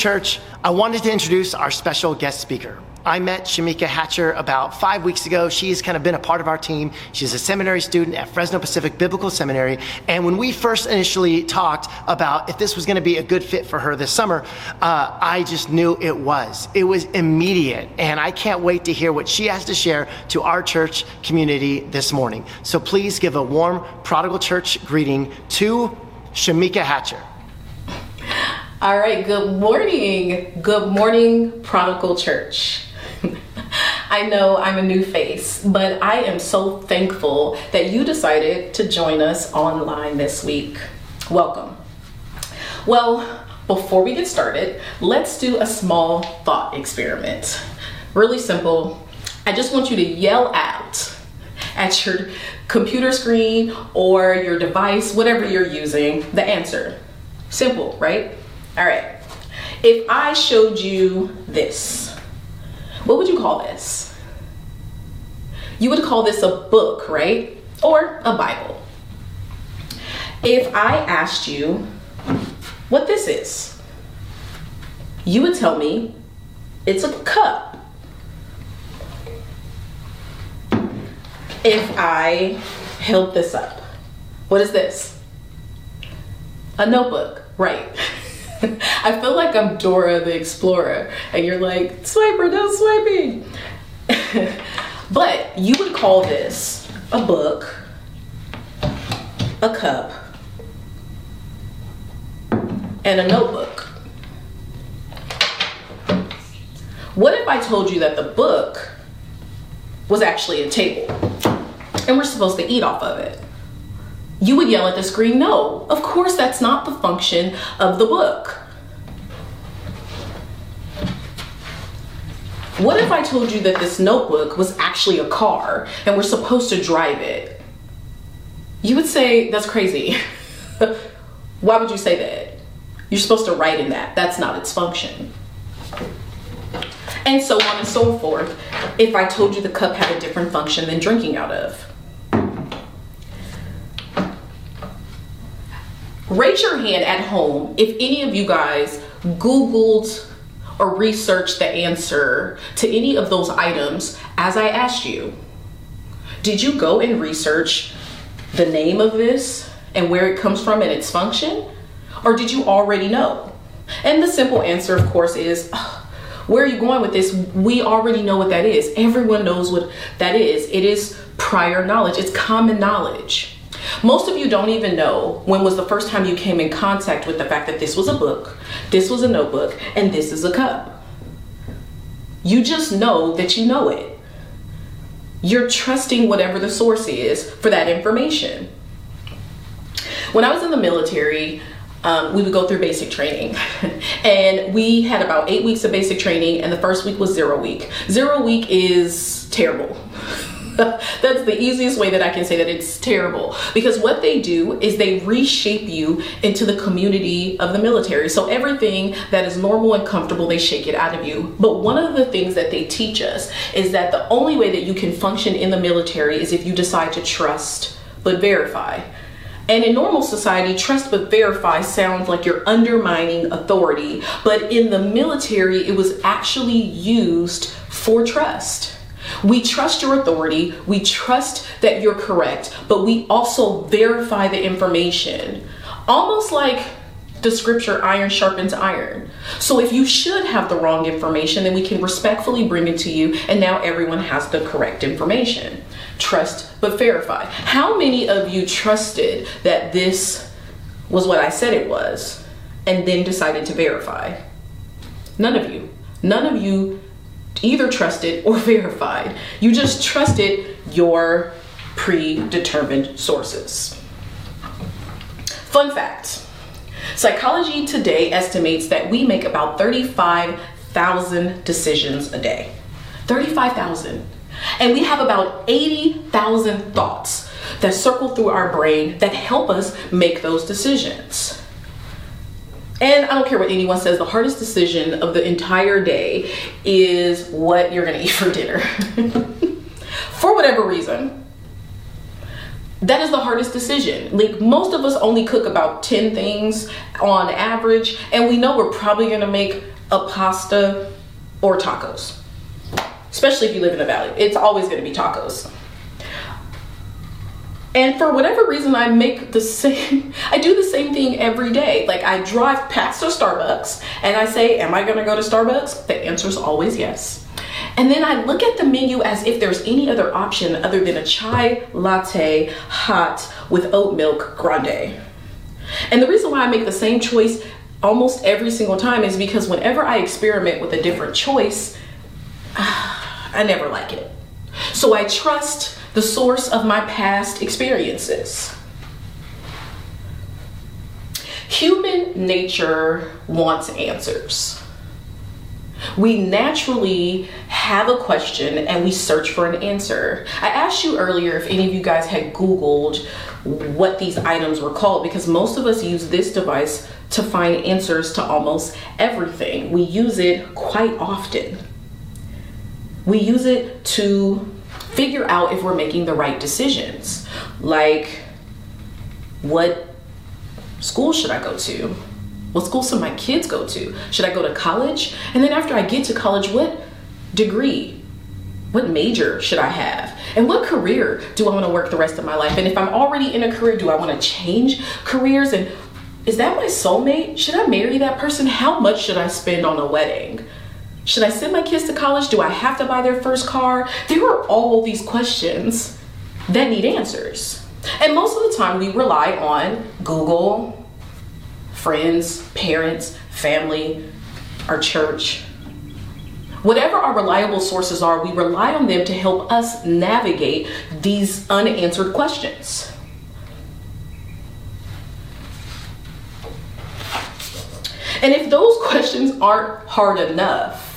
Church, I wanted to introduce our special guest speaker. I met Shameka Hatcher about five weeks ago. She's kind of been a part of our team. She's a seminary student at Fresno Pacific Biblical Seminary. And when we first initially talked about if this was going to be a good fit for her this summer, uh, I just knew it was. It was immediate. And I can't wait to hear what she has to share to our church community this morning. So please give a warm Prodigal Church greeting to Shameka Hatcher. All right, good morning. Good morning, Prodigal Church. I know I'm a new face, but I am so thankful that you decided to join us online this week. Welcome. Well, before we get started, let's do a small thought experiment. Really simple. I just want you to yell out at your computer screen or your device, whatever you're using, the answer. Simple, right? All right. If I showed you this, what would you call this? You would call this a book, right? Or a Bible. If I asked you what this is, you would tell me it's a cup. If I held this up, what is this? A notebook, right? I feel like I'm Dora the Explorer, and you're like, swiper, no swiping. but you would call this a book, a cup, and a notebook. What if I told you that the book was actually a table and we're supposed to eat off of it? You would yell at the screen, no, of course that's not the function of the book. What if I told you that this notebook was actually a car and we're supposed to drive it? You would say, that's crazy. Why would you say that? You're supposed to write in that. That's not its function. And so on and so forth, if I told you the cup had a different function than drinking out of. Raise your hand at home if any of you guys Googled or researched the answer to any of those items as I asked you. Did you go and research the name of this and where it comes from and its function? Or did you already know? And the simple answer, of course, is where are you going with this? We already know what that is. Everyone knows what that is. It is prior knowledge, it's common knowledge. Most of you don't even know when was the first time you came in contact with the fact that this was a book, this was a notebook, and this is a cup. You just know that you know it. You're trusting whatever the source is for that information. When I was in the military, um, we would go through basic training. and we had about eight weeks of basic training, and the first week was zero week. Zero week is terrible. That's the easiest way that I can say that it's terrible because what they do is they reshape you into the community of the military. So everything that is normal and comfortable, they shake it out of you. But one of the things that they teach us is that the only way that you can function in the military is if you decide to trust but verify. And in normal society, trust but verify sounds like you're undermining authority. But in the military, it was actually used for trust. We trust your authority, we trust that you're correct, but we also verify the information. Almost like the scripture iron sharpens iron. So if you should have the wrong information, then we can respectfully bring it to you, and now everyone has the correct information. Trust but verify. How many of you trusted that this was what I said it was and then decided to verify? None of you. None of you either trusted or verified. You just trusted your predetermined sources. Fun fact Psychology Today estimates that we make about 35,000 decisions a day. 35,000. And we have about 80,000 thoughts that circle through our brain that help us make those decisions. And I don't care what anyone says, the hardest decision of the entire day is what you're gonna eat for dinner. for whatever reason. that is the hardest decision. Like most of us only cook about 10 things on average, and we know we're probably gonna make a pasta or tacos. Especially if you live in the valley. It's always gonna be tacos. And for whatever reason, I make the same, I do the same thing every day. Like I drive past a Starbucks and I say, Am I gonna go to Starbucks? The answer is always yes. And then I look at the menu as if there's any other option other than a chai latte hot with oat milk grande. And the reason why I make the same choice almost every single time is because whenever I experiment with a different choice, I never like it. So I trust the source of my past experiences. Human nature wants answers. We naturally have a question and we search for an answer. I asked you earlier if any of you guys had Googled what these items were called because most of us use this device to find answers to almost everything. We use it quite often. We use it to figure out if we're making the right decisions. Like, what school should I go to? What school should my kids go to? Should I go to college? And then after I get to college, what degree? What major should I have? And what career do I want to work the rest of my life? And if I'm already in a career, do I want to change careers? And is that my soulmate? Should I marry that person? How much should I spend on a wedding? Should I send my kids to college? Do I have to buy their first car? There are all these questions that need answers. And most of the time, we rely on Google, friends, parents, family, our church. Whatever our reliable sources are, we rely on them to help us navigate these unanswered questions. And if those questions aren't hard enough,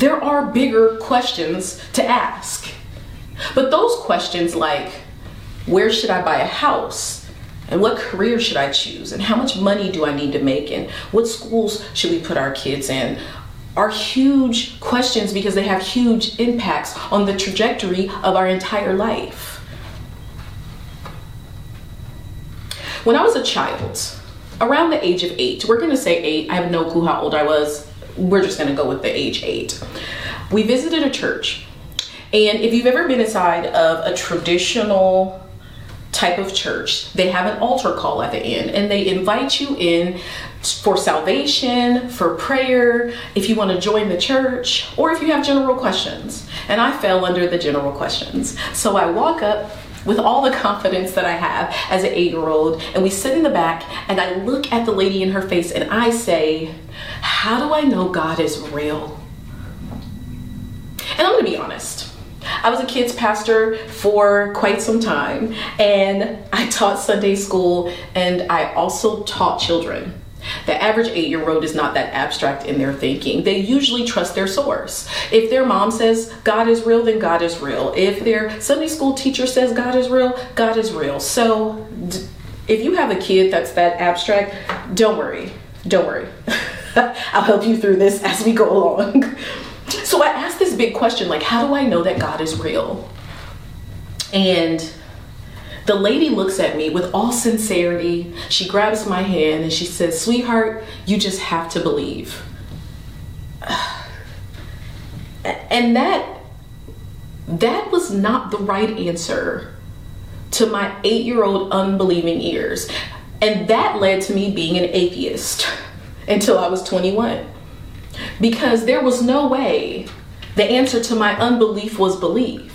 there are bigger questions to ask. But those questions, like where should I buy a house? And what career should I choose? And how much money do I need to make? And what schools should we put our kids in? Are huge questions because they have huge impacts on the trajectory of our entire life. When I was a child, around the age of eight, we're gonna say eight, I have no clue how old I was, we're just gonna go with the age eight. We visited a church, and if you've ever been inside of a traditional type of church, they have an altar call at the end, and they invite you in for salvation, for prayer, if you want to join the church, or if you have general questions. And I fell under the general questions. So I walk up with all the confidence that I have as an eight year old. And we sit in the back, and I look at the lady in her face and I say, How do I know God is real? And I'm gonna be honest. I was a kids pastor for quite some time, and I taught Sunday school, and I also taught children. The average eight year old is not that abstract in their thinking. They usually trust their source. If their mom says God is real, then God is real. If their Sunday school teacher says God is real, God is real. So if you have a kid that's that abstract, don't worry. Don't worry. I'll help you through this as we go along. so I asked this big question like, how do I know that God is real? And the lady looks at me with all sincerity. She grabs my hand and she says, Sweetheart, you just have to believe. And that that was not the right answer to my 8-year-old unbelieving ears. And that led to me being an atheist until I was 21. Because there was no way the answer to my unbelief was belief.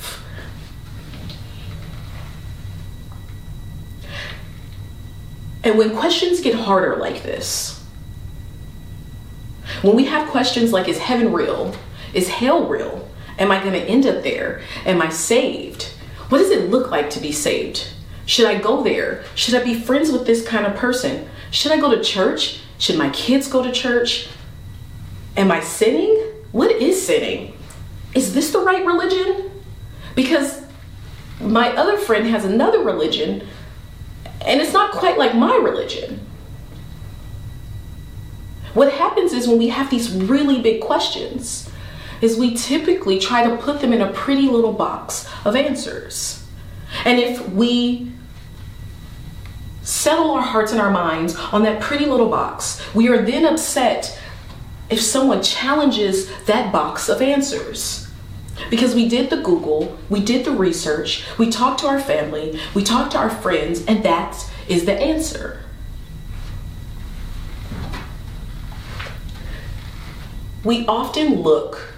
And when questions get harder like this, when we have questions like, is heaven real? Is hell real? Am I going to end up there? Am I saved? What does it look like to be saved? Should I go there? Should I be friends with this kind of person? Should I go to church? Should my kids go to church? Am I sinning? What is sinning? Is this the right religion? Because my other friend has another religion and it's not quite like my religion. What happens is when we have these really big questions, is we typically try to put them in a pretty little box of answers. And if we settle our hearts and our minds on that pretty little box, we are then upset if someone challenges that box of answers. Because we did the Google, we did the research, we talked to our family, we talked to our friends, and that is the answer. We often look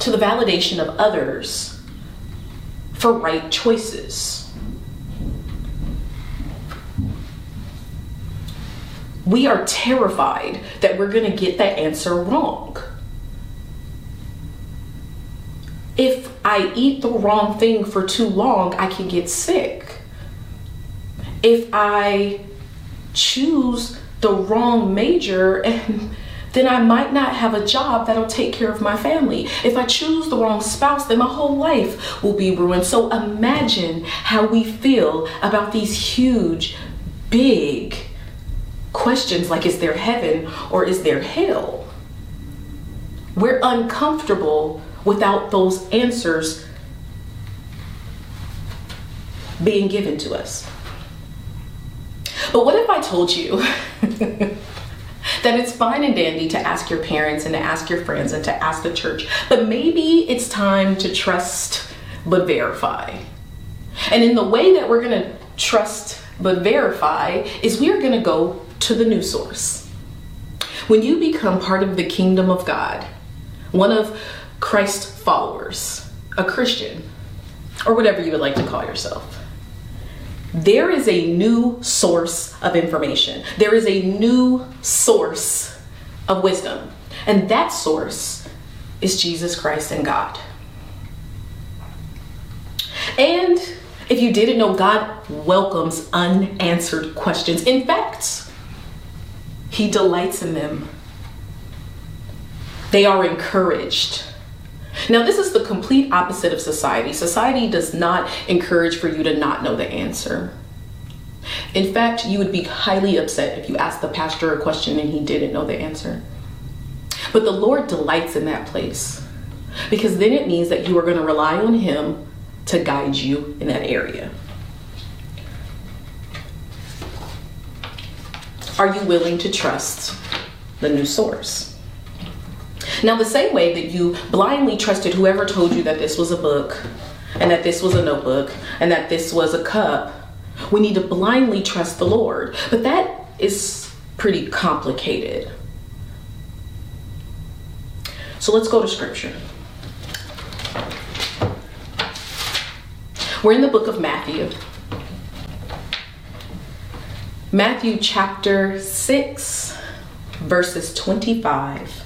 to the validation of others for right choices. We are terrified that we're going to get that answer wrong. If I eat the wrong thing for too long, I can get sick. If I choose the wrong major then I might not have a job that'll take care of my family. If I choose the wrong spouse, then my whole life will be ruined. So imagine how we feel about these huge, big questions like is there heaven or is there hell? We're uncomfortable without those answers being given to us. But what if I told you that it's fine and dandy to ask your parents and to ask your friends and to ask the church, but maybe it's time to trust but verify. And in the way that we're going to trust but verify is we are going to go to the new source. When you become part of the kingdom of God, one of Christ's followers, a Christian, or whatever you would like to call yourself, there is a new source of information. There is a new source of wisdom. And that source is Jesus Christ and God. And if you didn't know, God welcomes unanswered questions. In fact, He delights in them. They are encouraged. Now, this is the complete opposite of society. Society does not encourage for you to not know the answer. In fact, you would be highly upset if you asked the pastor a question and he didn't know the answer. But the Lord delights in that place because then it means that you are going to rely on Him to guide you in that area. Are you willing to trust the new source? Now, the same way that you blindly trusted whoever told you that this was a book and that this was a notebook and that this was a cup, we need to blindly trust the Lord. But that is pretty complicated. So let's go to scripture. We're in the book of Matthew. Matthew chapter 6, verses 25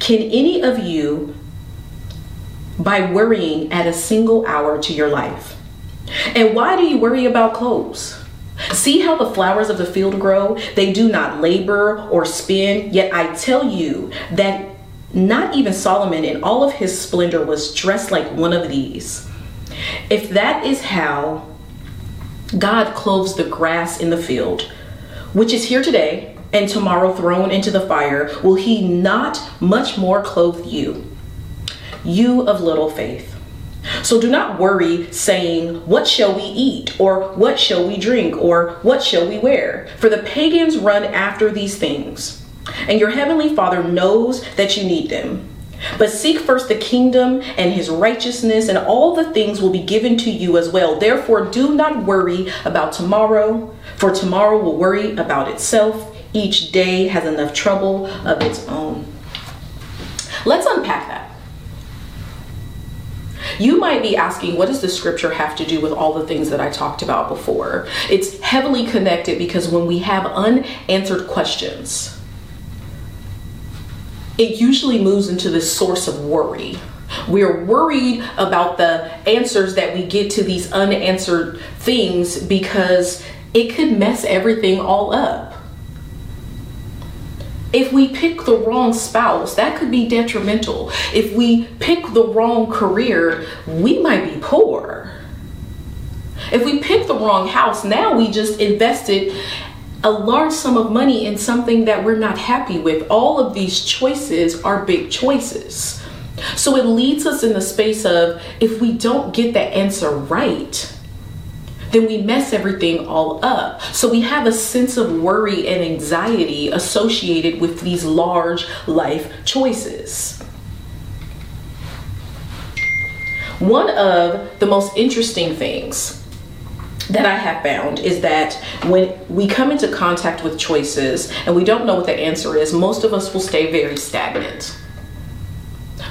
Can any of you, by worrying, add a single hour to your life? And why do you worry about clothes? See how the flowers of the field grow? They do not labor or spin, yet I tell you that not even Solomon in all of his splendor was dressed like one of these. If that is how God clothes the grass in the field, which is here today and tomorrow thrown into the fire, will he not much more clothe you? You of little faith. So do not worry, saying, What shall we eat? Or what shall we drink? Or what shall we wear? For the pagans run after these things, and your heavenly Father knows that you need them. But seek first the kingdom and his righteousness, and all the things will be given to you as well. Therefore, do not worry about tomorrow, for tomorrow will worry about itself. Each day has enough trouble of its own. Let's unpack that. You might be asking, what does the scripture have to do with all the things that I talked about before? It's heavily connected because when we have unanswered questions, it usually moves into this source of worry. We're worried about the answers that we get to these unanswered things because it could mess everything all up. If we pick the wrong spouse, that could be detrimental. If we pick the wrong career, we might be poor. If we pick the wrong house, now we just invested a large sum of money in something that we're not happy with. All of these choices are big choices. So it leads us in the space of if we don't get the answer right, then we mess everything all up. So we have a sense of worry and anxiety associated with these large life choices. One of the most interesting things that I have found is that when we come into contact with choices and we don't know what the answer is, most of us will stay very stagnant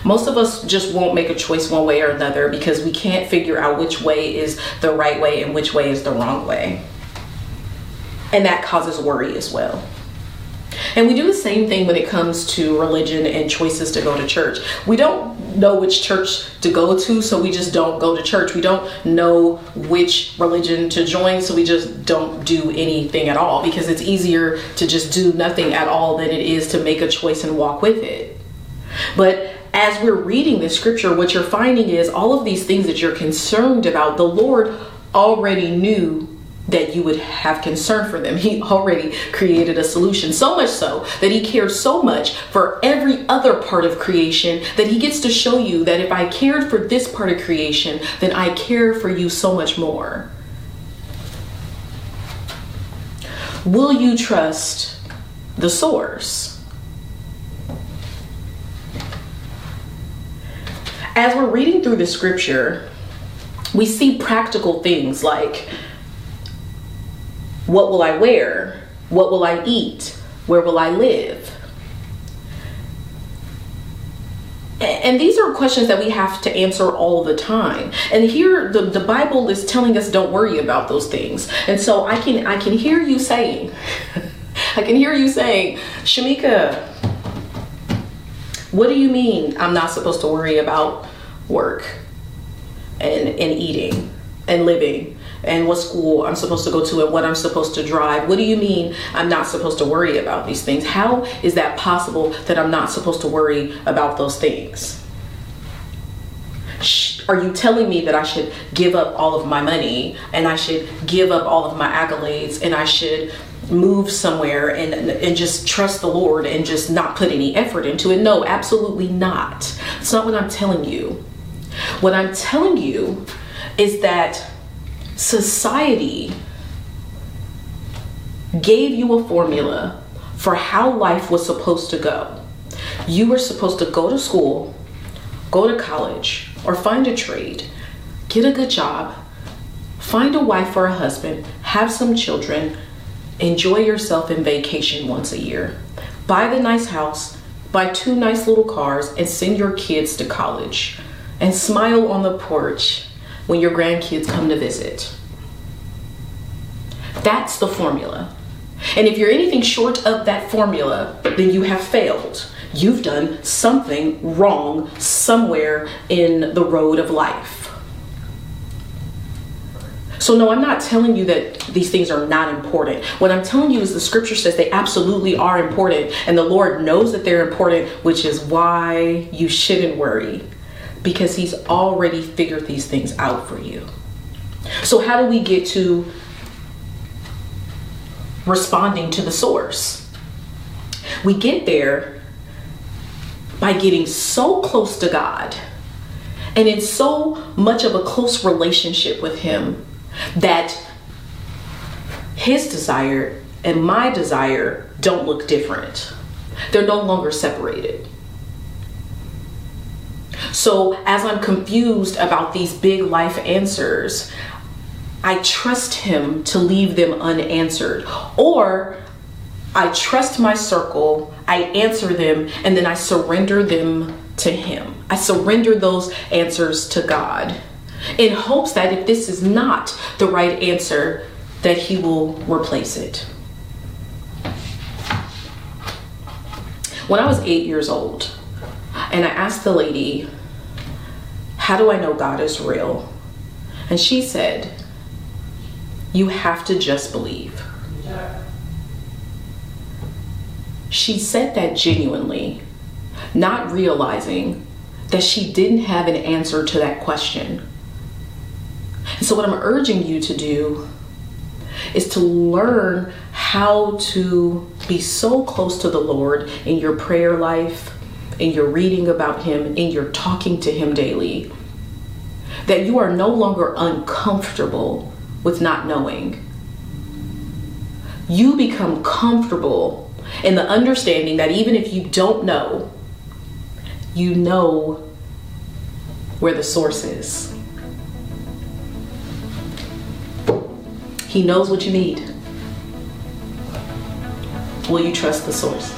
most of us just won't make a choice one way or another because we can't figure out which way is the right way and which way is the wrong way. And that causes worry as well. And we do the same thing when it comes to religion and choices to go to church. We don't know which church to go to, so we just don't go to church. We don't know which religion to join, so we just don't do anything at all because it's easier to just do nothing at all than it is to make a choice and walk with it. But as we're reading the scripture, what you're finding is all of these things that you're concerned about, the Lord already knew that you would have concern for them. He already created a solution, so much so that He cares so much for every other part of creation that He gets to show you that if I cared for this part of creation, then I care for you so much more. Will you trust the source? As we're reading through the scripture, we see practical things like what will I wear? What will I eat? Where will I live? And these are questions that we have to answer all the time. And here the, the Bible is telling us don't worry about those things. And so I can I can hear you saying, I can hear you saying, Shameka, what do you mean I'm not supposed to worry about work and, and eating and living and what school I'm supposed to go to and what I'm supposed to drive. What do you mean I'm not supposed to worry about these things? How is that possible that I'm not supposed to worry about those things? Are you telling me that I should give up all of my money and I should give up all of my accolades and I should move somewhere and and just trust the Lord and just not put any effort into it. No, absolutely not. It's not what I'm telling you. What I'm telling you is that society gave you a formula for how life was supposed to go. You were supposed to go to school, go to college, or find a trade, get a good job, find a wife or a husband, have some children, Enjoy yourself in vacation once a year. Buy the nice house, buy two nice little cars, and send your kids to college. And smile on the porch when your grandkids come to visit. That's the formula. And if you're anything short of that formula, then you have failed. You've done something wrong somewhere in the road of life. So, no, I'm not telling you that these things are not important. What I'm telling you is the scripture says they absolutely are important, and the Lord knows that they're important, which is why you shouldn't worry because He's already figured these things out for you. So, how do we get to responding to the source? We get there by getting so close to God and in so much of a close relationship with Him that his desire and my desire don't look different. They're no longer separated. So, as I'm confused about these big life answers, I trust him to leave them unanswered. Or I trust my circle, I answer them, and then I surrender them to him. I surrender those answers to God in hopes that if this is not the right answer, that he will replace it. When I was eight years old, and I asked the lady How do I know God is real? And she said, You have to just believe. She said that genuinely, not realizing that she didn't have an answer to that question. So, what I'm urging you to do is to learn how to be so close to the Lord in your prayer life, in your reading about Him, in your talking to Him daily, that you are no longer uncomfortable with not knowing. You become comfortable in the understanding that even if you don't know, you know where the source is. He knows what you need. Will you trust the source?